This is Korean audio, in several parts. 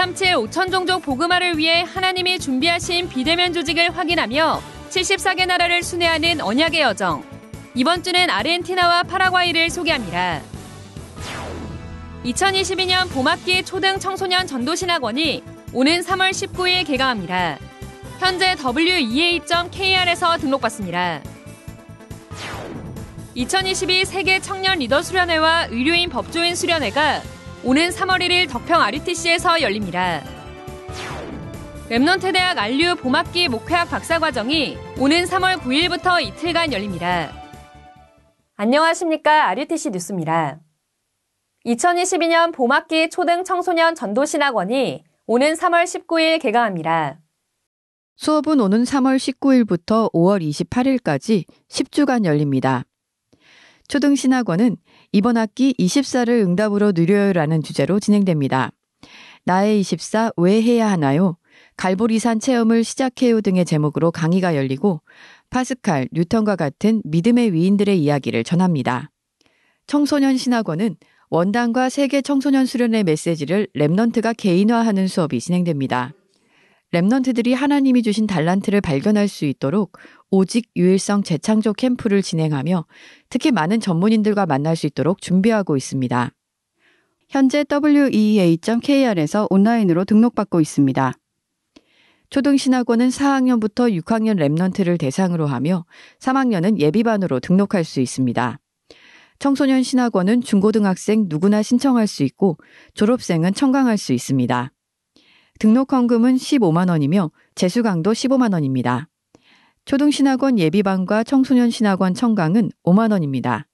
237 5천 종족 복음화를 위해 하나님이 준비하신 비대면 조직을 확인하며 74개 나라를 순회하는 언약의 여정. 이번 주는 아르헨티나와 파라과이를 소개합니다. 2022년 봄학기 초등 청소년 전도신학원이 오는 3월 19일 개강합니다. 현재 wea.kr에서 등록받습니다. 2022 세계 청년 리더 수련회와 의료인 법조인 수련회가 오는 3월 1일 덕평 RUTC에서 열립니다. Remnant 대학 안류 봄학기 목회학 박사과정이 오는 3월 9일부터 이틀간 열립니다. 안녕하십니까. RUTC 뉴스입니다. 2022년 봄학기 초등 청소년 전도신학원이 오는 3월 19일 개강합니다. 수업은 오는 3월 19일부터 5월 28일까지 10주간 열립니다. 초등신학원은 이번 학기 24를 응답으로 누려요라는 주제로 진행됩니다. 나의 24 왜 해야 하나요? 갈보리산 체험을 시작해요 등의 제목으로 강의가 열리고 파스칼, 뉴턴과 같은 믿음의 위인들의 이야기를 전합니다. 청소년 신학원은 원단과 세계 청소년 수련의 메시지를 Remnant가 개인화하는 수업이 진행됩니다. Remnant들이 하나님이 주신 달란트를 발견할 수 있도록 오직 유일성 재창조 캠프를 진행하며 특히 많은 전문인들과 만날 수 있도록 준비하고 있습니다. 현재 wea.kr에서 온라인으로 등록받고 있습니다. 초등신학원은 4학년부터 6학년 랩넌트를 대상으로 하며 3학년은 예비반으로 등록할 수 있습니다. 청소년 신학원은 중고등학생 누구나 신청할 수 있고 졸업생은 청강할 수 있습니다. 등록 헌금은 15만 원이며 재수 강도 15만 원입니다. 초등신학원 예비반과 청소년 신학원 청강은 5만 원입니다.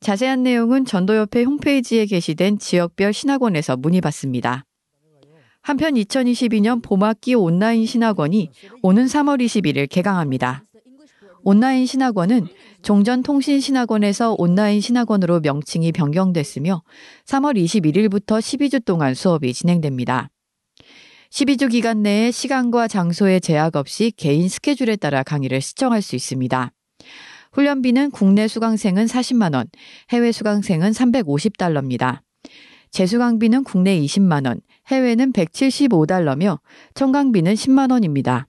자세한 내용은 전도협회 홈페이지에 게시된 지역별 신학원에서 문의받습니다. 한편 2022년 봄학기 온라인 신학원이 오는 3월 21일 개강합니다. 온라인 신학원은 종전통신신학원에서 온라인 신학원으로 명칭이 변경됐으며 3월 21일부터 12주 동안 수업이 진행됩니다. 12주 기간 내에 시간과 장소에 제약 없이 개인 스케줄에 따라 강의를 시청할 수 있습니다. 훈련비는 국내 수강생은 40만원, 해외 수강생은 350달러입니다. 재수강비는 국내 20만원, 해외는 175달러며 청강비는 10만원입니다.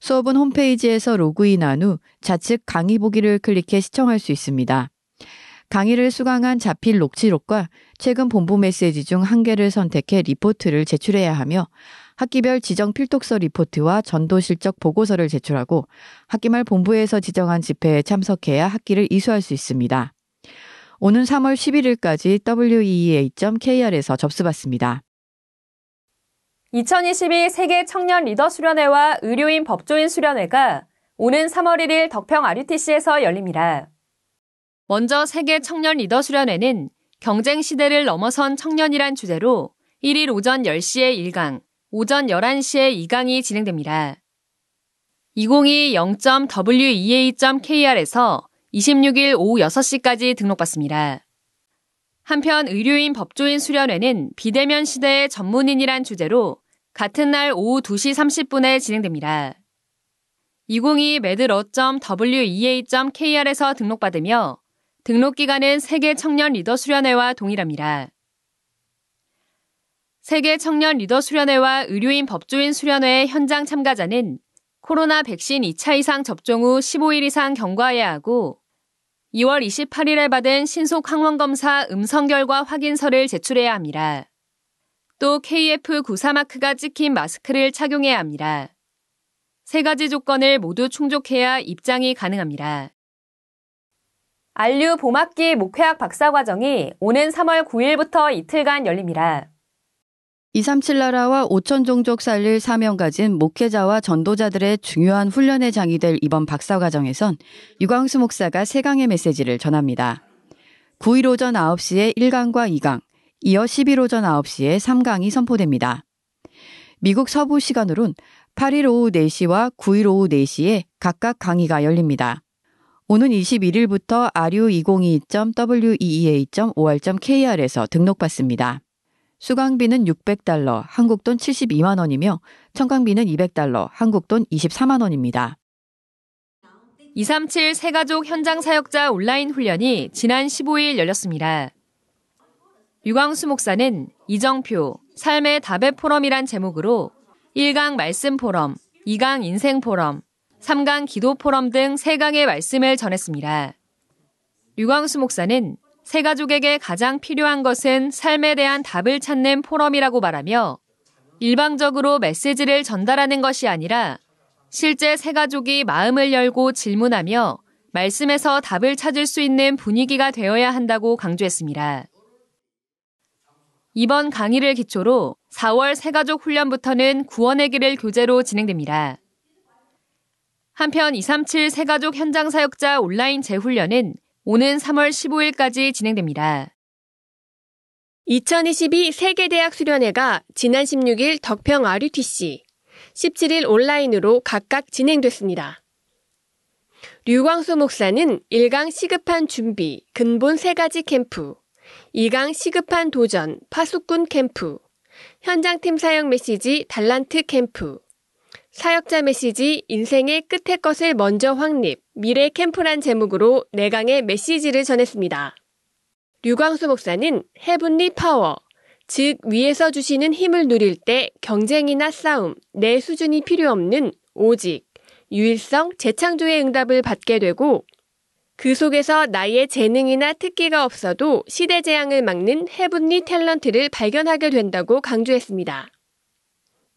수업은 홈페이지에서 로그인한 후 좌측 강의 보기를 클릭해 시청할 수 있습니다. 강의를 수강한 자필 녹취록과 최근 본부 메시지 중 한 개를 선택해 리포트를 제출해야 하며 학기별 지정 필독서 리포트와 전도 실적 보고서를 제출하고 학기 말 본부에서 지정한 집회에 참석해야 학기를 이수할 수 있습니다. 오는 3월 11일까지 weea.kr에서 접수받습니다. 2022 세계 청년 리더 수련회와 의료인 법조인 수련회가 오는 3월 1일 덕평 RUTC에서 열립니다. 먼저 세계 청년 리더 수련회는 경쟁 시대를 넘어선 청년이란 주제로 1일 오전 10시에 1강, 오전 11시에 2강이 진행됩니다. 2022 0.wea.kr에서 26일 오후 6시까지 등록받습니다. 한편 의료인 법조인 수련회는 비대면 시대의 전문인이란 주제로 같은 날 오후 2시 30분에 진행됩니다. 2022 medlaw.wea.kr에서 등록받으며 등록 기간은 세계 청년 리더 수련회와 동일합니다. 세계 청년 리더 수련회와 의료인 법조인 수련회 현장 참가자는 코로나 백신 2차 이상 접종 후 15일 이상 경과해야 하고 2월 28일에 받은 신속 항원 검사 음성 결과 확인서를 제출해야 합니다. 또 KF94 마크가 찍힌 마스크를 착용해야 합니다. 세 가지 조건을 모두 충족해야 입장이 가능합니다. 안류 봄학기 목회학 박사과정이 오는 3월 9일부터 이틀간 열립니다. 237 나라와 5천 종족 살릴 사명 가진 목회자와 전도자들의 중요한 훈련의 장이 될 이번 박사과정에선 유광수 목사가 세강의 메시지를 전합니다. 9일 오전 9시에 1강과 2강, 이어 11 오전 9시에 3강이 선포됩니다. 미국 서부 시간으론 8일 오후 4시와 9일 오후 4시에 각각 강의가 열립니다. 오는 21일부터 ru2022.weea.or.kr에서 등록받습니다. 수강비는 600달러, 한국돈 72만 원이며 청강비는 200달러, 한국돈 24만 원입니다. 237 세가족 현장 사역자 온라인 훈련이 지난 15일 열렸습니다. 유광수 목사는 이정표, 삶의 답의 포럼이란 제목으로 1강 말씀 포럼, 2강 인생 포럼, 3강 기도 포럼 등 3강의 말씀을 전했습니다. 류광수 목사는 새 가족에게 가장 필요한 것은 삶에 대한 답을 찾는 포럼이라고 말하며 일방적으로 메시지를 전달하는 것이 아니라 실제 새 가족이 마음을 열고 질문하며 말씀에서 답을 찾을 수 있는 분위기가 되어야 한다고 강조했습니다. 이번 강의를 기초로 4월 새가족 훈련부터는 구원의 길을 교재로 진행됩니다. 한편 237 새가족 현장 사역자 온라인 재훈련은 오는 3월 15일까지 진행됩니다. 2022 세계대학 수련회가 지난 16일 덕평 RUTC, 17일 온라인으로 각각 진행됐습니다. 류광수 목사는 1강 시급한 준비, 근본 3가지 캠프, 2강 시급한 도전, 파수꾼 캠프, 현장팀 사역 메시지 달란트 캠프, 사역자 메시지 인생의 끝의 것을 먼저 확립, 미래 캠프란 제목으로 4강의 메시지를 전했습니다. 류광수 목사는 Heavenly Power, 즉 위에서 주시는 힘을 누릴 때 경쟁이나 싸움, 내 수준이 필요 없는 오직 유일성, 재창조의 응답을 받게 되고 그 속에서 나의 재능이나 특기가 없어도 시대 재앙을 막는 헤븐리 탤런트를 발견하게 된다고 강조했습니다.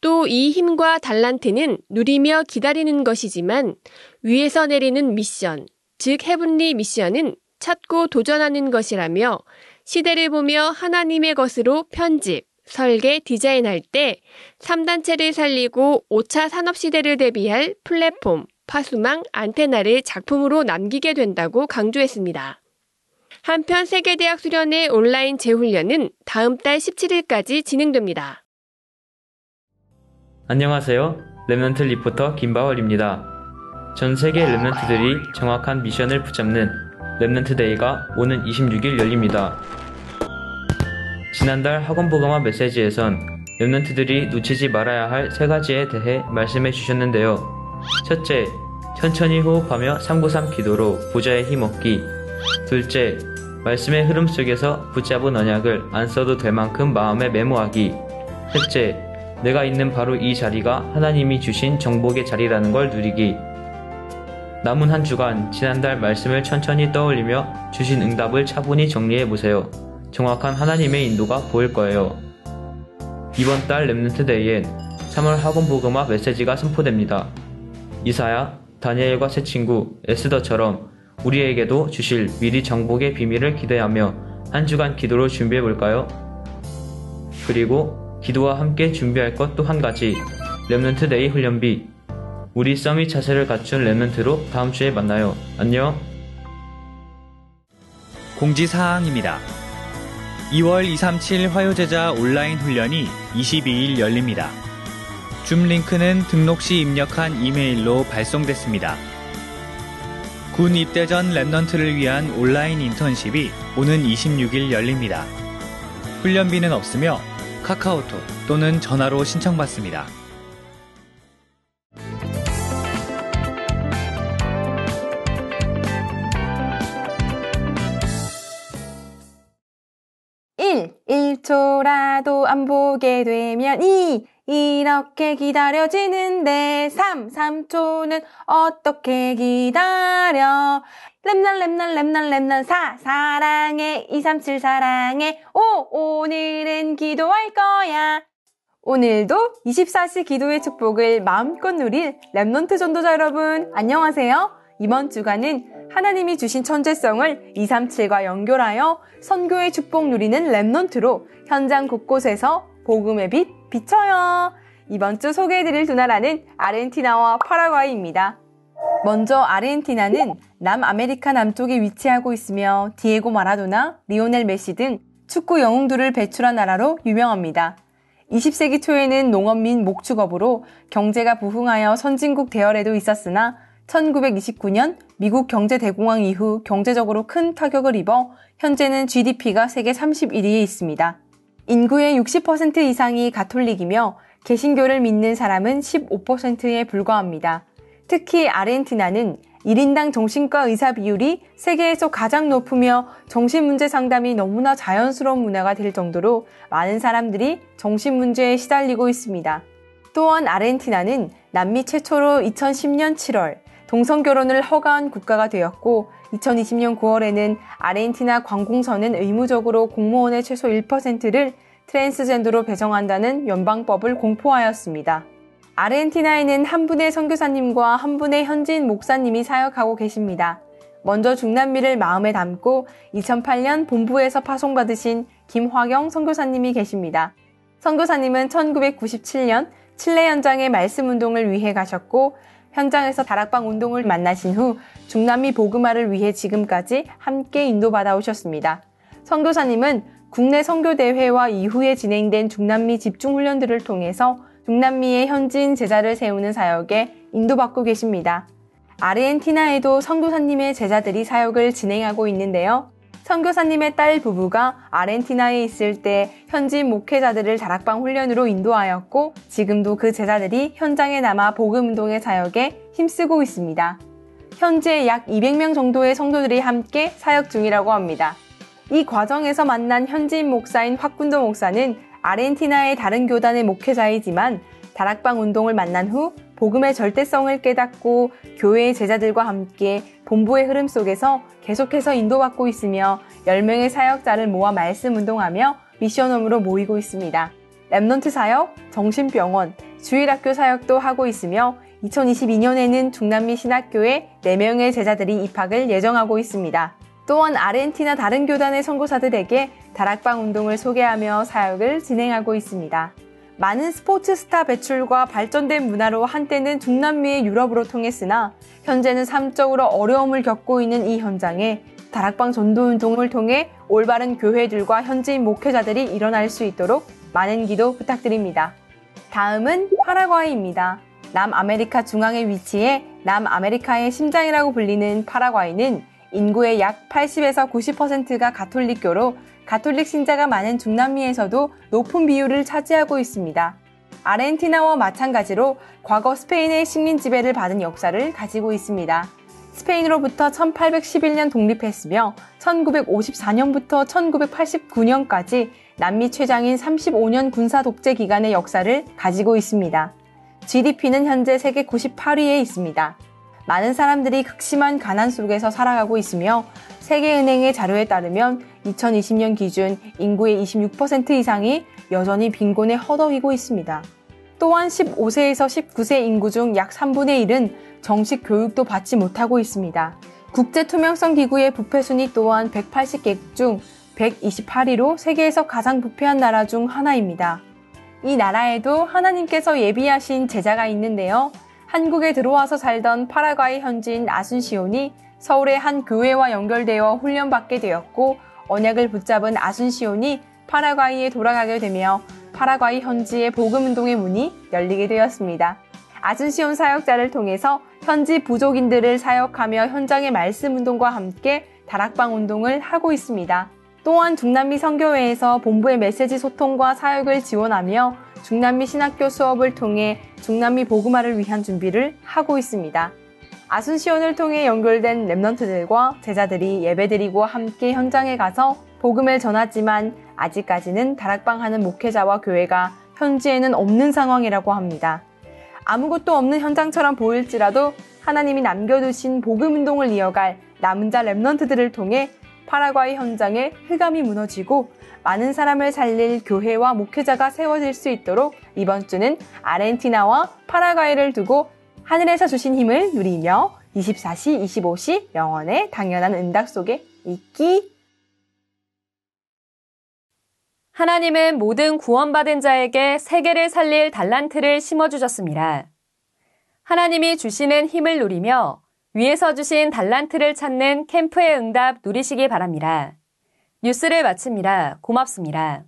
또 이 힘과 달란트는 누리며 기다리는 것이지만 위에서 내리는 미션, 즉 헤븐리 미션은 찾고 도전하는 것이라며 시대를 보며 하나님의 것으로 편집, 설계, 디자인할 때 3단체를 살리고 5차 산업시대를 대비할 플랫폼, 파수망, 안테나를 작품으로 남기게 된다고 강조했습니다. 한편 세계대학 수련회 온라인 재훈련은 다음 달 17일까지 진행됩니다. 안녕하세요. Remnant 리포터 김바월입니다. 전 세계 Remnant들이 정확한 미션을 붙잡는 Remnant Day가 오는 26일 열립니다. 지난달 학원복음화 메시지에선 Remnant들이 놓치지 말아야 할 세 가지에 대해 말씀해 주셨는데요. 첫째, 천천히 호흡하며 393 기도로 보좌의 힘 얻기. 둘째, 말씀의 흐름 속에서 붙잡은 언약을 안 써도 될 만큼 마음에 메모하기. 셋째, 내가 있는 바로 이 자리가 하나님이 주신 정복의 자리라는 걸 누리기. 남은 한 주간 지난달 말씀을 천천히 떠올리며 주신 응답을 차분히 정리해 보세요. 정확한 하나님의 인도가 보일 거예요. 이번 달 Remnant Day엔 3월 학원 복음화 메시지가 선포됩니다. 이사야, 다니엘과 세 친구 에스더처럼 우리에게도 주실 미리 정복의 비밀을 기대하며 한 주간 기도로 준비해 볼까요? 그리고 기도와 함께 준비할 것 또 한 가지 Remnant Day 훈련비 우리 Summit 자세를 갖춘 Remnant로 다음 주에 만나요. 안녕. 공지사항입니다. 2월 237 화요제자 온라인 훈련이 22일 열립니다. 줌 링크는 등록 시 입력한 이메일로 발송됐습니다. 군 입대 전 Remnant를 위한 온라인 인턴십이 오는 26일 열립니다. 훈련비는 없으며 카카오톡 또는 전화로 신청받습니다. 일, 1초라도 안 보게 되면 이, 이렇게 기다려지는데 3, 3초는 어떻게 기다려? 랩날 랩날 랩날 랩날 4, 사랑해. 2, 3, 7 사랑해. 5, 오늘은 기도할 거야. 오늘도 24시 기도의 축복을 마음껏 누릴 랩넌트 전도자 여러분 안녕하세요. 이번 주간은 하나님이 주신 천재성을 237과 연결하여 선교의 축복 누리는 랩넌트로 현장 곳곳에서 복음의 빛 비쳐요. 이번 주 소개해드릴 두 나라는 아르헨티나와 파라과이입니다. 먼저 아르헨티나는 남아메리카 남쪽에 위치하고 있으며 디에고 마라도나, 리오넬 메시 등 축구 영웅들을 배출한 나라로 유명합니다. 20세기 초에는 농업 및 목축업으로 경제가 부흥하여 선진국 대열에도 있었으나 1929년 미국 경제대공황 이후 경제적으로 큰 타격을 입어 현재는 GDP가 세계 31위에 있습니다. 인구의 60% 이상이 가톨릭이며 개신교를 믿는 사람은 15%에 불과합니다. 특히 아르헨티나는 1인당 정신과 의사 비율이 세계에서 가장 높으며 정신 문제 상담이 너무나 자연스러운 문화가 될 정도로 많은 사람들이 정신 문제에 시달리고 있습니다. 또한 아르헨티나는 남미 최초로 2010년 7월 동성 결혼을 허가한 국가가 되었고 2020년 9월에는 아르헨티나 관공서는 의무적으로 공무원의 최소 1%를 트랜스젠더로 배정한다는 연방법을 공포하였습니다. 아르헨티나에는 한 분의 선교사님과 한 분의 현지인 목사님이 사역하고 계십니다. 먼저 중남미를 마음에 담고 2008년 본부에서 파송받으신 김화경 선교사님이 계십니다. 선교사님은 1997년 칠레 현장에 말씀 운동을 위해 가셨고 현장에서 다락방 운동을 만나신 후 중남미 복음화를 위해 지금까지 함께 인도받아 오셨습니다. 선교사님은 국내 선교대회와 이후에 진행된 중남미 집중훈련들을 통해서 중남미의 현지인 제자를 세우는 사역에 인도받고 계십니다. 아르헨티나에도 선교사님의 제자들이 사역을 진행하고 있는데요. 선교사님의 딸 부부가 아르헨티나에 있을 때 현지 목회자들을 다락방 훈련으로 인도하였고 지금도 그 제자들이 현장에 남아 복음운동의 사역에 힘쓰고 있습니다. 현재 약 200명 정도의 성도들이 함께 사역 중이라고 합니다. 이 과정에서 만난 현지인 목사인 확군도 목사는 아르헨티나의 다른 교단의 목회자이지만 다락방 운동을 만난 후 복음의 절대성을 깨닫고 교회의 제자들과 함께 본부의 흐름 속에서 계속해서 인도받고 있으며 10명의 사역자를 모아 말씀 운동하며 Mission Home으로 모이고 있습니다. Remnant 사역, 정신병원, 주일학교 사역도 하고 있으며 2022년에는 중남미 신학교에 4명의 제자들이 입학을 예정하고 있습니다. 또한 아르헨티나 다른 교단의 선교사들에게 다락방 운동을 소개하며 사역을 진행하고 있습니다. 많은 스포츠 스타 배출과 발전된 문화로 한때는 중남미의 유럽으로 통했으나 현재는 삶적으로 어려움을 겪고 있는 이 현장에 다락방 전도 운동을 통해 올바른 교회들과 현지인 목회자들이 일어날 수 있도록 많은 기도 부탁드립니다. 다음은 파라과이입니다. 남아메리카 중앙에 위치해 남아메리카의 심장이라고 불리는 파라과이는 인구의 약 80에서 90%가 가톨릭교로 가톨릭 신자가 많은 중남미에서도 높은 비율을 차지하고 있습니다. 아르헨티나와 마찬가지로 과거 스페인의 식민 지배를 받은 역사를 가지고 있습니다. 스페인으로부터 1811년 독립했으며 1954년부터 1989년까지 남미 최장인 35년 군사 독재 기간의 역사를 가지고 있습니다. GDP는 현재 세계 98위에 있습니다. 많은 사람들이 극심한 가난 속에서 살아가고 있으며 세계은행의 자료에 따르면 2020년 기준 인구의 26% 이상이 여전히 빈곤에 허덕이고 있습니다. 또한 15세에서 19세 인구 중 약 3분의 1은 정식 교육도 받지 못하고 있습니다. 국제투명성기구의 부패순위 또한 180개 중 128위로 세계에서 가장 부패한 나라 중 하나입니다. 이 나라에도 하나님께서 예비하신 제자가 있는데요. 한국에 들어와서 살던 파라과이 현지인 아순시온이 서울의 한 교회와 연결되어 훈련받게 되었고 언약을 붙잡은 아순시온이 파라과이에 돌아가게 되며 파라과이 현지의 복음운동의 문이 열리게 되었습니다. 아순시온 사역자를 통해서 현지 부족인들을 사역하며 현장의 말씀 운동과 함께 다락방 운동을 하고 있습니다. 또한 중남미 선교회에서 본부의 메시지 소통과 사역을 지원하며 중남미 신학교 수업을 통해 중남미 복음화를 위한 준비를 하고 있습니다. 아순시온을 통해 연결된 랩런트들과 제자들이 예배드리고 함께 현장에 가서 복음을 전하지만 아직까지는 다락방 하는 목회자와 교회가 현지에는 없는 상황이라고 합니다. 아무것도 없는 현장처럼 보일지라도 하나님이 남겨두신 복음 운동을 이어갈 남은 자 랩런트들을 통해 파라과이 현장에 흑암이 무너지고 많은 사람을 살릴 교회와 목회자가 세워질 수 있도록 이번 주는 아르헨티나와 파라과이를 두고 하늘에서 주신 힘을 누리며 24시, 25시 영원의 당연한 응답 속에 있기. 하나님은 모든 구원받은 자에게 세계를 살릴 달란트를 심어주셨습니다. 하나님이 주시는 힘을 누리며 위에서 주신 달란트를 찾는 캠프의 응답 누리시기 바랍니다. 뉴스를 마칩니다. 고맙습니다.